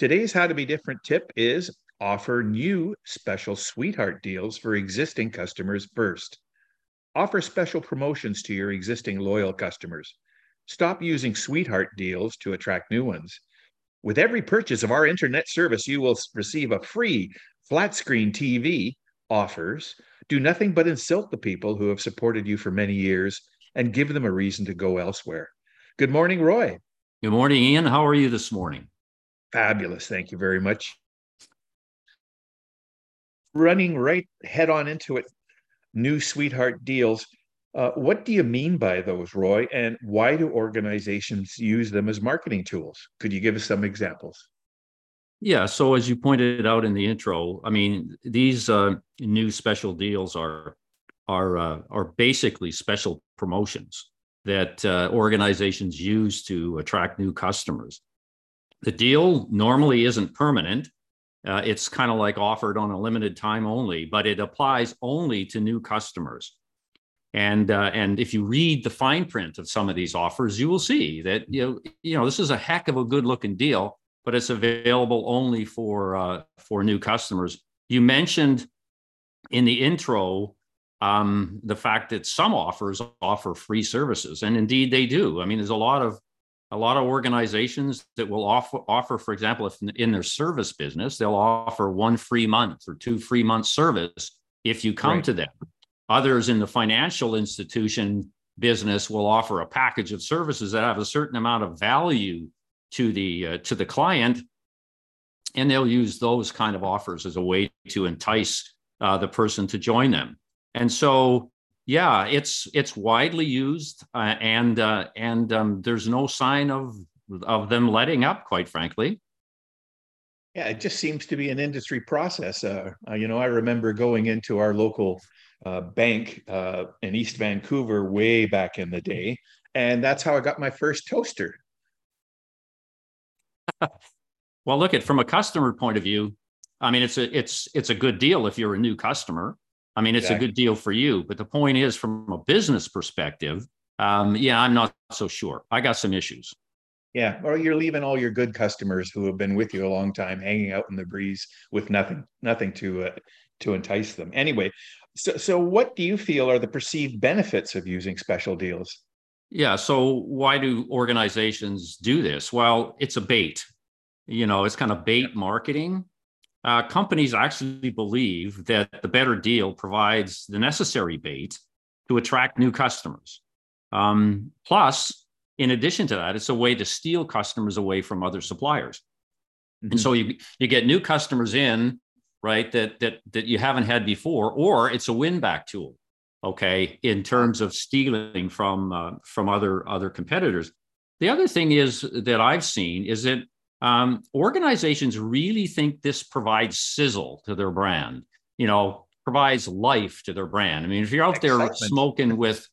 Today's How to Be Different tip is offer new special sweetheart deals for existing customers first. Offer special promotions to your existing loyal customers. Stop using sweetheart deals to attract new ones. With every purchase of our internet service, you will receive a free flat screen TV offers. Do nothing but insult the people who have supported you for many years and give them a reason to go elsewhere. Good morning, Roy. Good morning, Ian. How are you this morning? Fabulous. Thank you very much. Running right head on into it, new sweetheart deals. Uh, what do you mean by those, Roy? And why do organizations use them as marketing tools? Could you give us some examples? Yeah. So as you pointed out in the intro, I mean, these uh, new special deals are are uh, are basically special promotions that uh, organizations use to attract new customers. The deal normally isn't permanent. Uh, it's kind of like offered on a limited time only, but it applies only to new customers. And uh, and if you read the fine print of some of these offers, you will see that you know you know this is a heck of a good looking deal, but it's available only for uh, for new customers. You mentioned in the intro um, the fact that some offers offer free services, and indeed they do. I mean, there's a lot of a lot of organizations that will offer, offer, for example, if in their service business, they'll offer one free month or two free month service if you come right. to them. Others in the financial institution business will offer a package of services that have a certain amount of value to the uh, to the client, and they'll use those kind of offers as a way to entice uh, the person to join them. And so yeah, it's it's widely used, uh, and uh, and um, there's no sign of of them letting up. Quite frankly. Yeah, it just seems to be an industry process. Uh, uh you know, I remember going into our local uh, bank uh, in East Vancouver way back in the day, and that's how I got my first toaster. well, look at from a customer point of view. I mean, it's a it's it's a good deal if you're a new customer I mean, it's exactly. a good deal for you. But the point is, from a business perspective, um, yeah, I'm not so sure. I got some issues. Yeah, or you're leaving all your good customers who have been with you a long time hanging out in the breeze with nothing, nothing to uh, to entice them. Anyway, so so what do you feel are the perceived benefits of using special deals? Yeah, so why do organizations do this? Well, it's a bait. You know, it's kind of bait marketing uh, companies actually believe that the better deal provides the necessary bait to attract new customers. Um, plus, in addition to that, it's a way to steal customers away from other suppliers. Mm-hmm. And so you, you get new customers in, right, that, that, that you haven't had before, or it's a win back tool, okay, in terms of stealing from, uh, from other, other competitors. The other thing is that I've seen is that um, organizations really think this provides sizzle to their brand, you know, provides life to their brand. I mean, if you're out Excitement. there smoking with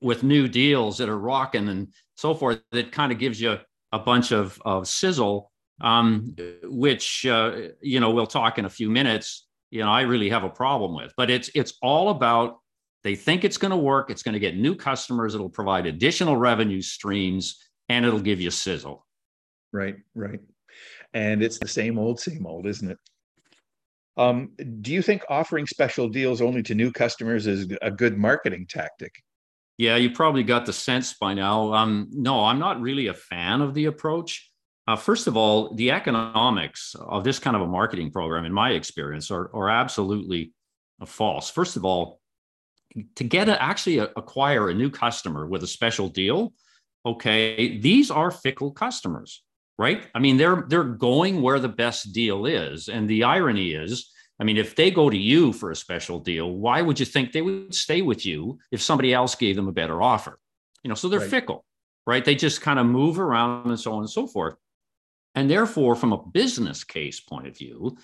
with new deals that are rocking and so forth, that kind of gives you a bunch of, of sizzle, um, which uh, you know we'll talk in a few minutes. You know, I really have a problem with, but it's it's all about they think it's going to work. It's going to get new customers. It'll provide additional revenue streams, and it'll give you sizzle. Right, right. And it's the same old, same old, isn't it? Um, do you think offering special deals only to new customers is a good marketing tactic? Yeah, you probably got the sense by now. Um, no, I'm not really a fan of the approach. Uh, first of all, the economics of this kind of a marketing program, in my experience, are, are absolutely false. First of all, to get a, actually a, acquire a new customer with a special deal, okay, these are fickle customers right? I mean, they're they're going where the best deal is. And the irony is, I mean, if they go to you for a special deal, why would you think they would stay with you if somebody else gave them a better offer? You know, so they're right. fickle, right? They just kind of move around and so on and so forth. And therefore, from a business case point of view,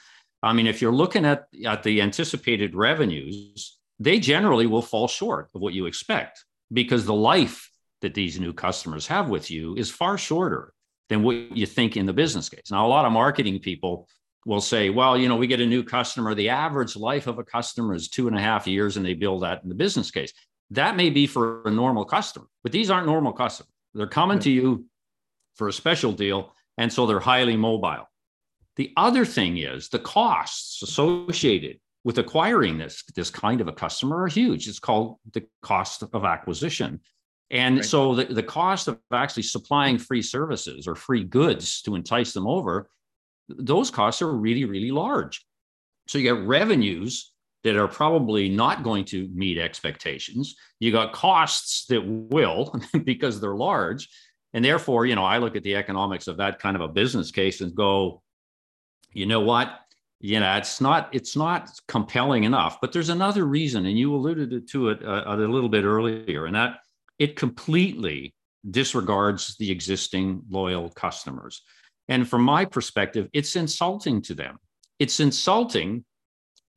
I mean, if you're looking at, at the anticipated revenues, they generally will fall short of what you expect because the life that these new customers have with you is far shorter than what you think in the business case. Now, a lot of marketing people will say, well, you know, we get a new customer. The average life of a customer is two and a half years, and they build that in the business case. That may be for a normal customer, but these aren't normal customers. They're coming to you for a special deal. And so they're highly mobile. The other thing is the costs associated with acquiring this, this kind of a customer are huge. It's called the cost of acquisition. And right. so the, the cost of actually supplying free services or free goods to entice them over, those costs are really, really large. So you get revenues that are probably not going to meet expectations. You got costs that will because they're large. And therefore, you know, I look at the economics of that kind of a business case and go, you know what? You know, it's not it's not compelling enough. But there's another reason, and you alluded to it a, a little bit earlier, and that it completely disregards the existing loyal customers. And from my perspective, it's insulting to them. It's insulting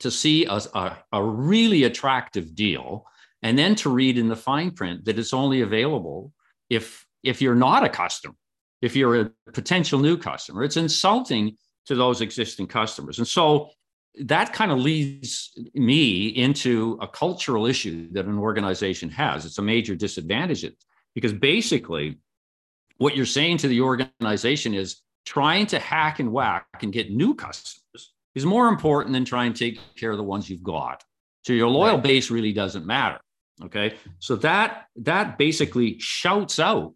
to see a, a, a, really attractive deal and then to read in the fine print that it's only available if if you're not a customer if you're a potential new customer it's insulting to those existing customers and so that kind of leads me into a cultural issue that an organization has it's a major disadvantage because basically what you're saying to the organization is trying to hack and whack and get new customers is more important than trying to take care of the ones you've got. So your loyal base really doesn't matter. Okay. So that that basically shouts out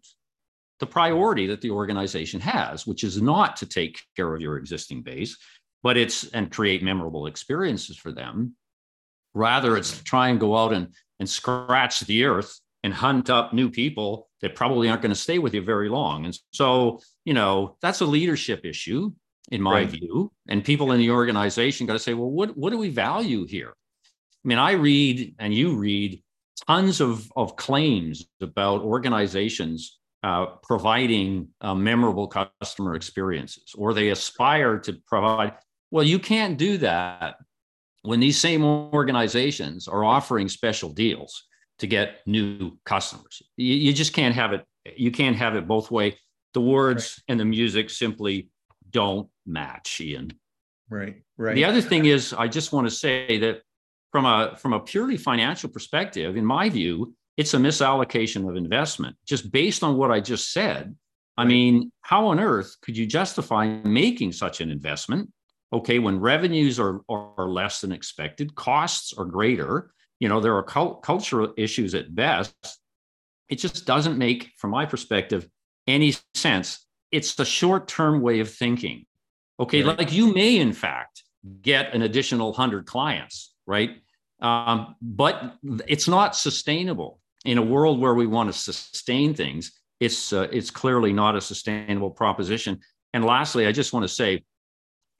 the priority that the organization has, which is not to take care of your existing base, but it's and create memorable experiences for them. Rather, it's to try and go out and, and scratch the earth and hunt up new people that probably aren't going to stay with you very long. And so, you know, that's a leadership issue in my right. view. And people in the organization got to say, well, what, what do we value here? I mean, I read and you read tons of, of claims about organizations uh, providing uh, memorable customer experiences, or they aspire to provide. Well, you can't do that when these same organizations are offering special deals to get new customers. You, you just can't have it. You can't have it both way. The words right. and the music simply don't match, Ian. Right, right. The other thing is, I just want to say that from a from a purely financial perspective, in my view, it's a misallocation of investment. Just based on what I just said, I mean, how on earth could you justify making such an investment? Okay, when revenues are, are less than expected, costs are greater, you know, there are cult- cultural issues at best. It just doesn't make, from my perspective, any sense. It's the short term way of thinking. Okay, right. like you may, in fact, get an additional 100 clients, right? Um, but it's not sustainable in a world where we want to sustain things. It's uh, it's clearly not a sustainable proposition. And lastly, I just want to say,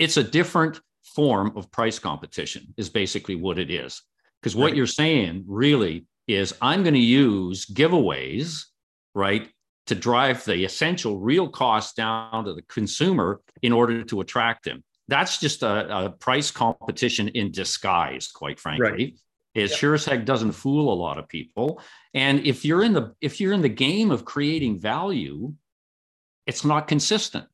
it's a different form of price competition. Is basically what it is. Because what right. you're saying really is, I'm going to use giveaways, right, to drive the essential real cost down to the consumer in order to attract them. That's just a, a price competition in disguise, quite frankly. Right. It yep. sure as heck doesn't fool a lot of people. And if you're in the if you're in the game of creating value, it's not consistent.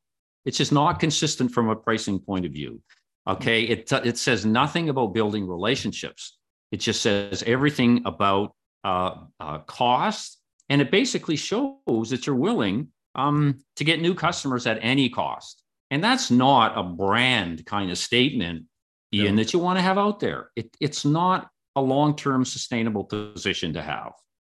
It's just not consistent from a pricing point of view. Okay, it it says nothing about building relationships. It just says everything about uh, uh, cost and it basically shows that you're willing um, to get new customers at any cost. And that's not a brand kind of statement, Ian, no. that you want to have out there. It, it's not a long term sustainable position to have.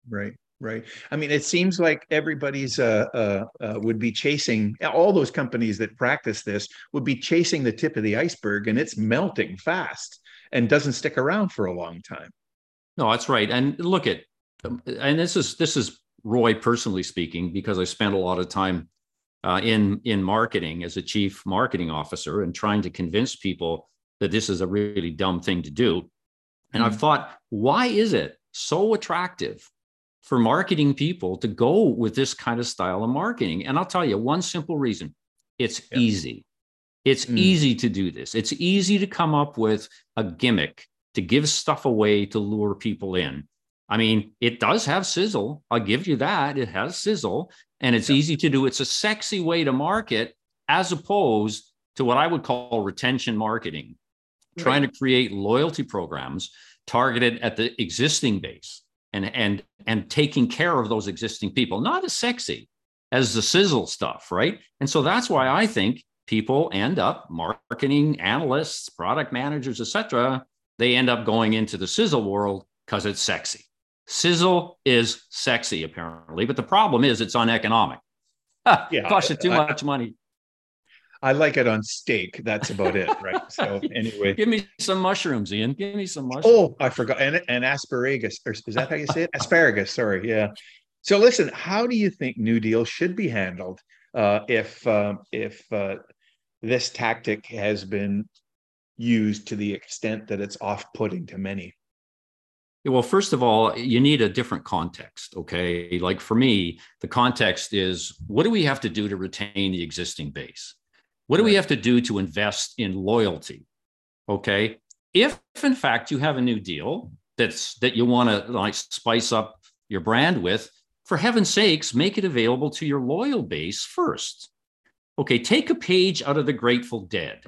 Right. Right. I mean, it seems like everybody's uh, uh, uh, would be chasing all those companies that practice this would be chasing the tip of the iceberg, and it's melting fast and doesn't stick around for a long time. No, that's right. And look at, and this is this is Roy personally speaking, because I spent a lot of time uh, in in marketing as a chief marketing officer and trying to convince people that this is a really dumb thing to do. And mm-hmm. I've thought, why is it so attractive for marketing people to go with this kind of style of marketing? And I'll tell you one simple reason: it's yep. easy. It's mm. easy to do this. It's easy to come up with a gimmick to give stuff away to lure people in. I mean, it does have sizzle. I'll give you that. It has sizzle and it's yeah. easy to do. It's a sexy way to market as opposed to what I would call retention marketing, right. trying to create loyalty programs targeted at the existing base and and and taking care of those existing people, not as sexy as the sizzle stuff, right? And so that's why I think people end up marketing analysts, product managers, etc. They end up going into the sizzle world because it's sexy. Sizzle is sexy, apparently, but the problem is it's uneconomic. yeah, costs you too I, much money. I like it on steak. That's about it, right? So anyway, give me some mushrooms, Ian. Give me some mushrooms. Oh, I forgot. And, and asparagus, or is that how you say it? asparagus. Sorry. Yeah. So listen, how do you think New Deal should be handled uh, if uh, if uh, this tactic has been used to the extent that it's off-putting to many? Well, first of all, you need a different context. Okay. Like for me, the context is what do we have to do to retain the existing base? What do we have to do to invest in loyalty? Okay. If in fact you have a new deal that's that you want to like spice up your brand with, for heaven's sakes, make it available to your loyal base first. Okay, take a page out of the Grateful Dead.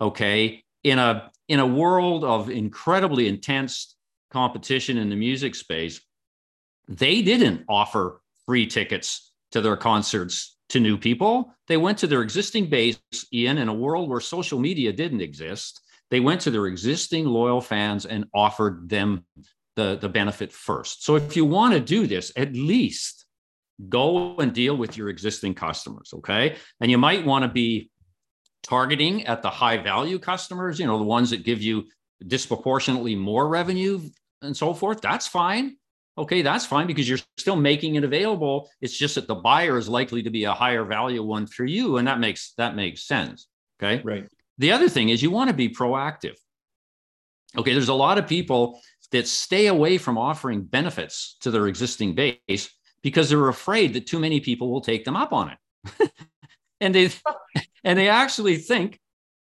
Okay, in a in a world of incredibly intense competition in the music space, they didn't offer free tickets to their concerts to new people. They went to their existing base, Ian, in a world where social media didn't exist. They went to their existing loyal fans and offered them the, the benefit first. So if you want to do this, at least go and deal with your existing customers, okay? And you might want to be targeting at the high value customers, you know, the ones that give you disproportionately more revenue and so forth, that's fine. Okay, that's fine because you're still making it available. It's just that the buyer is likely to be a higher value one for you, and that makes that makes sense. Okay, right. The other thing is you want to be proactive. Okay, there's a lot of people that stay away from offering benefits to their existing base because they're afraid that too many people will take them up on it. and they and they actually think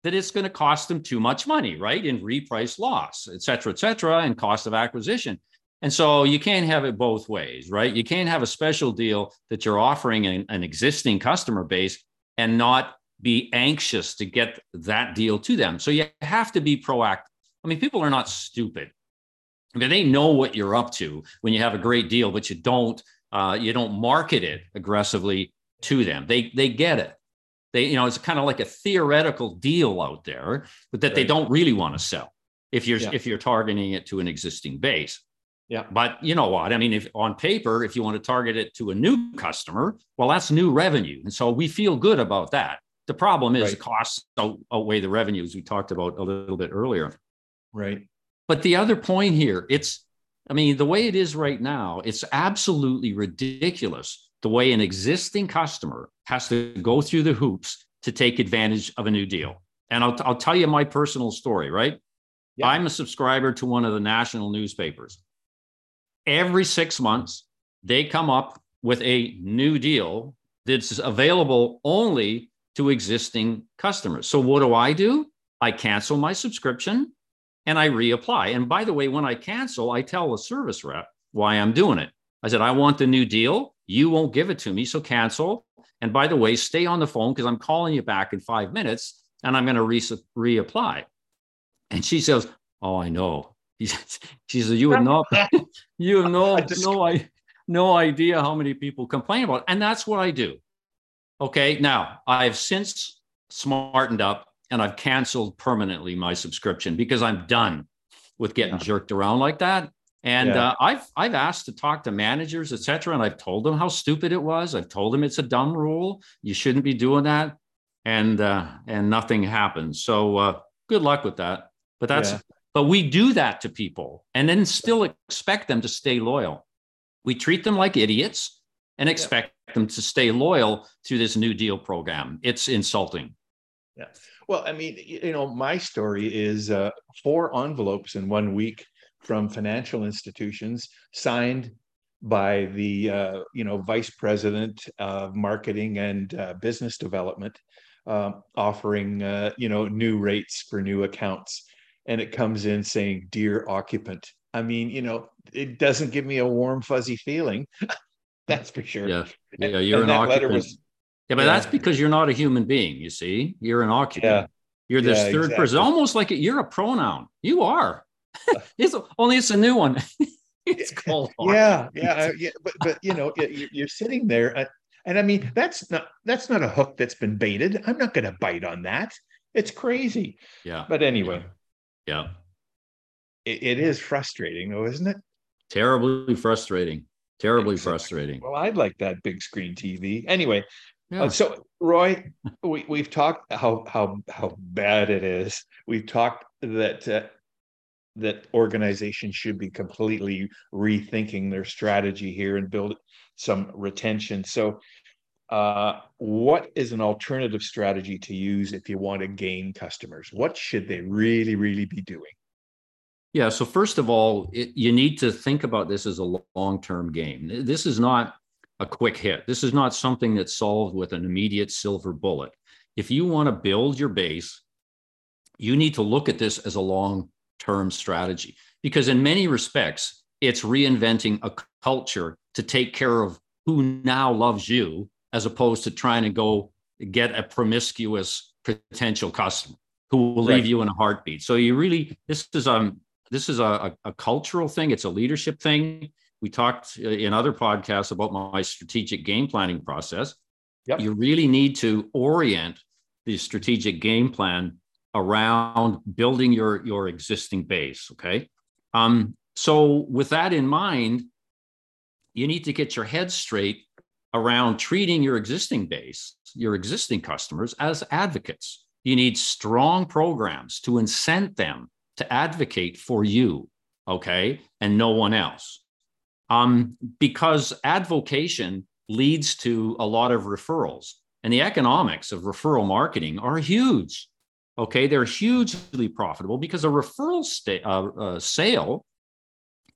that it's going to cost them too much money, right? In reprice loss, et cetera, et cetera, and cost of acquisition. And so you can't have it both ways, right? You can't have a special deal that you're offering an, an existing customer base and not be anxious to get that deal to them. So you have to be proactive. I mean, people are not stupid. I mean, they know what you're up to when you have a great deal, but you don't uh, you don't market it aggressively to them. They they get it they you know it's kind of like a theoretical deal out there but that right. they don't really want to sell if you're yeah. if you're targeting it to an existing base yeah but you know what i mean if on paper if you want to target it to a new customer well that's new revenue and so we feel good about that the problem is right. the costs outweigh the revenues we talked about a little bit earlier right but the other point here it's i mean the way it is right now it's absolutely ridiculous the way an existing customer has to go through the hoops to take advantage of a new deal. And I'll, I'll tell you my personal story, right? Yeah. I'm a subscriber to one of the national newspapers. Every six months, they come up with a new deal that's available only to existing customers. So, what do I do? I cancel my subscription and I reapply. And by the way, when I cancel, I tell the service rep why I'm doing it. I said, I want the new deal. You won't give it to me. So cancel. And by the way, stay on the phone because I'm calling you back in five minutes and I'm going to re- reapply. And she says, Oh, I know. She says, You have no, you have no, no, I, no idea how many people complain about it. And that's what I do. Okay. Now, I've since smartened up and I've canceled permanently my subscription because I'm done with getting yeah. jerked around like that. And yeah. uh, I've I've asked to talk to managers, et cetera, and I've told them how stupid it was. I've told them it's a dumb rule. You shouldn't be doing that, and uh, and nothing happens. So uh, good luck with that. But that's yeah. But we do that to people, and then still expect them to stay loyal. We treat them like idiots and expect yeah. them to stay loyal to this New Deal program. It's insulting. Yeah. Well, I mean, you know, my story is uh, four envelopes in one week from financial institutions signed by the uh, you know vice president of marketing and uh, business development uh, offering uh, you know new rates for new accounts and it comes in saying dear occupant i mean you know it doesn't give me a warm fuzzy feeling that's for sure yeah yeah you're and an occupant was, yeah but yeah. that's because you're not a human being you see you're an occupant yeah. you're this yeah, third exactly. person almost like you're a pronoun you are it's only it's a new one. it's called. Yeah, yeah, yeah. But but you know, you're sitting there. Uh, and I mean, that's not that's not a hook that's been baited. I'm not going to bite on that. It's crazy. Yeah. But anyway. Yeah. It, it is frustrating, though, isn't it? Terribly frustrating. Terribly exactly. frustrating. Well, I'd like that big screen TV. Anyway, yeah. Uh, so Roy, we we've talked how how how bad it is. We've talked that uh, that organizations should be completely rethinking their strategy here and build some retention. So, uh, what is an alternative strategy to use if you want to gain customers? What should they really, really be doing? Yeah. So first of all, it, you need to think about this as a long-term game. This is not a quick hit. This is not something that's solved with an immediate silver bullet. If you want to build your base, you need to look at this as a long-term strategy because in many respects, it's reinventing a culture to take care of who now loves you as opposed to trying to go get a promiscuous potential customer who will leave you in a heartbeat. So you really this is um this is a, a, cultural thing. It's a leadership thing. We talked uh, in other podcasts about my strategic game planning process. Yep. You really need to orient the strategic game plan around building your your existing base. Okay. Um, so with that in mind, you need to get your head straight around treating your existing base, your existing customers as advocates. You need strong programs to incent them to advocate for you, okay, and no one else. Um, because advocation leads to a lot of referrals, and the economics of referral marketing are huge. Okay, they're hugely profitable because a referral sta- uh, uh, sale,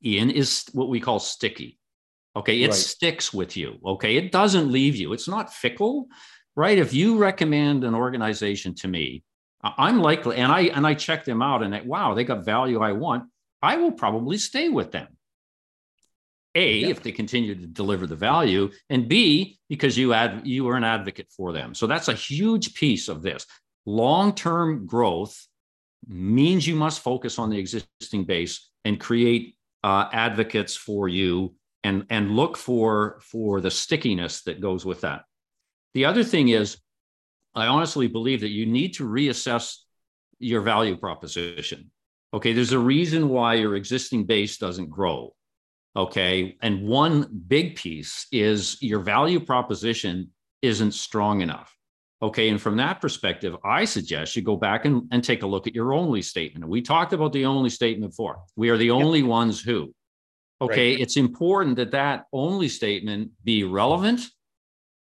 Ian, is what we call sticky. Okay, it right. sticks with you. Okay, it doesn't leave you. It's not fickle, right? If you recommend an organization to me, I'm likely, and I and I check them out, and I, wow, they got value I want. I will probably stay with them. A, yeah. if they continue to deliver the value, and B, because you add you are an advocate for them. So that's a huge piece of this. Long-term growth means you must focus on the existing base and create uh, advocates for you and and look for for the stickiness that goes with that. The other thing is i honestly believe that you need to reassess your value proposition. Okay there's a reason why your existing base doesn't grow. Okay and one big piece is your value proposition isn't strong enough. Okay and from that perspective i suggest you go back and, and take a look at your only statement. We talked about the only statement before. We are the only yep. ones who Okay, right. it's important that that only statement be relevant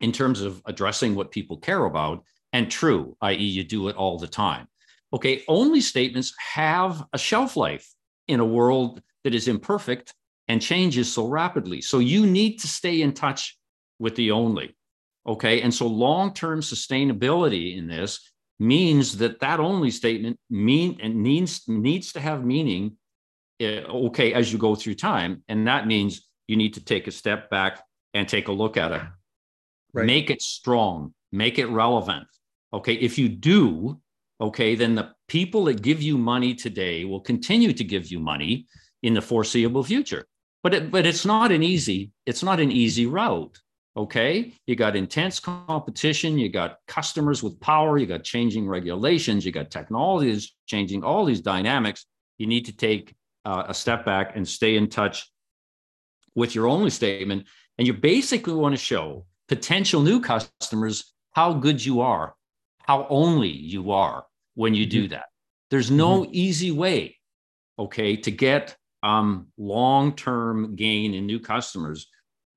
in terms of addressing what people care about and true, i.e., you do it all the time. Okay, only statements have a shelf life in a world that is imperfect and changes so rapidly. So you need to stay in touch with the only. Okay, and so long term sustainability in this means that that only statement mean and needs needs to have meaning Eh, okay as you go through time. And that means you need to take a step back and take a look at it. Right. Make it strong, make it relevant. Okay. If you do, okay, then the people that give you money today will continue to give you money in the foreseeable future. But it, but it's not an easy, it's not an easy route. Okay. You got intense competition, you got customers with power, you got changing regulations, you got technologies changing, all these dynamics. You need to take uh, a step back and stay in touch with your only statement. And you basically want to show potential new customers how good you are, how only you are when you do mm-hmm. that. There's no mm-hmm. easy way, okay, to get um, long term gain in new customers.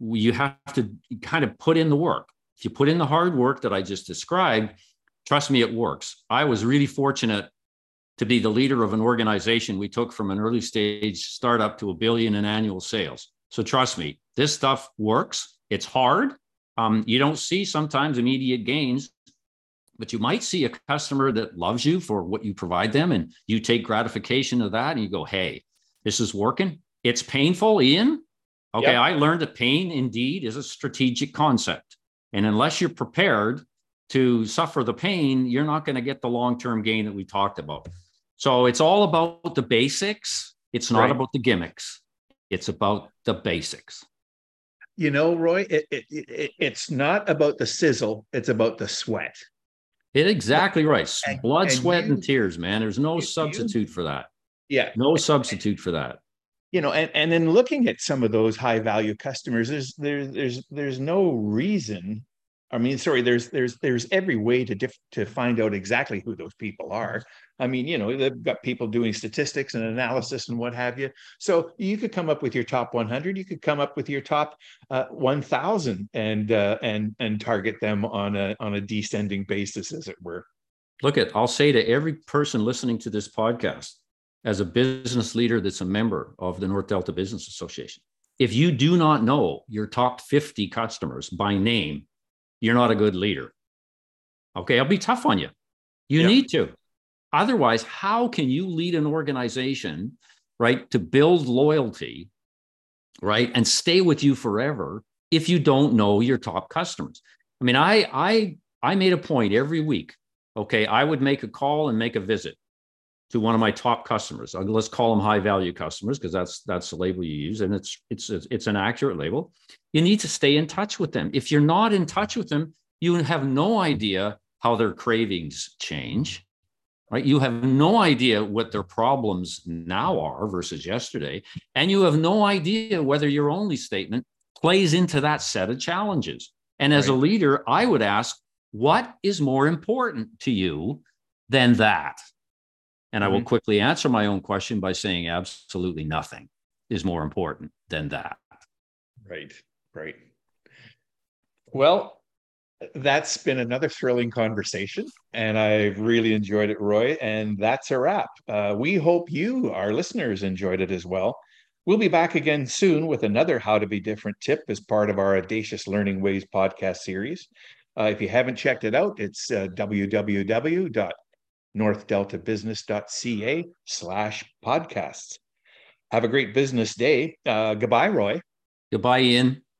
You have to kind of put in the work. If you put in the hard work that I just described, trust me, it works. I was really fortunate to be the leader of an organization we took from an early stage startup to a billion in annual sales. So trust me, this stuff works. It's hard. Um, you don't see sometimes immediate gains, but you might see a customer that loves you for what you provide them, and you take gratification of that, and you go, "Hey, this is working." It's painful, Ian. Okay, yep. I learned that pain indeed is a strategic concept, and unless you're prepared to suffer the pain, you're not going to get the long term gain that we talked about. So it's all about the basics. It's not right. about the gimmicks. It's about the basics. you know, Roy, it, it, it, it's not about the sizzle; it's about the sweat. It exactly right. And, Blood, and sweat, you, and tears, man. There's no substitute you, for that. Yeah, no substitute for that. You know, and and then looking at some of those high value customers, there's there's there's there's no reason I mean, sorry, there's there's there's every way to diff- to find out exactly who those people are. I mean, you know, they've got people doing statistics and analysis and what have you. So you could come up with your top 100. You could come up with your top uh, 1,000 and uh, and and target them on a on a descending basis, as it were. Look at I'll say to every person listening to this podcast, as a business leader that's a member of the North Delta Business Association, if you do not know your top 50 customers by name you're not a good leader. Okay, I'll be tough on you. You yep. need to. Otherwise, how can you lead an organization, right, to build loyalty, right, and stay with you forever if you don't know your top customers? I mean, I I I made a point every week. Okay, I would make a call and make a visit to one of my top customers. Uh, let's call them high value customers because that's that's the label you use, and it's it's it's an accurate label. You need to stay in touch with them. If you're not in touch with them, you have no idea how their cravings change. Right? You have no idea what their problems now are versus yesterday, and you have no idea whether your only statement plays into that set of challenges. And as right. a leader, I would ask, what is more important to you than that? And mm-hmm. I will mm-hmm. quickly answer my own question by saying absolutely nothing is more important than that. Right, right. Well, that's been another thrilling conversation, and I've really enjoyed it, Roy. And that's a wrap. Uh, we hope you, our listeners, enjoyed it as well. We'll be back again soon with another How to Be Different tip as part of our Audacious Learning Ways podcast series. Uh, if you haven't checked it out, it's uh, www northdeltabusiness.ca slash podcasts. Have a great business day. Uh, goodbye, Roy. Goodbye, Ian.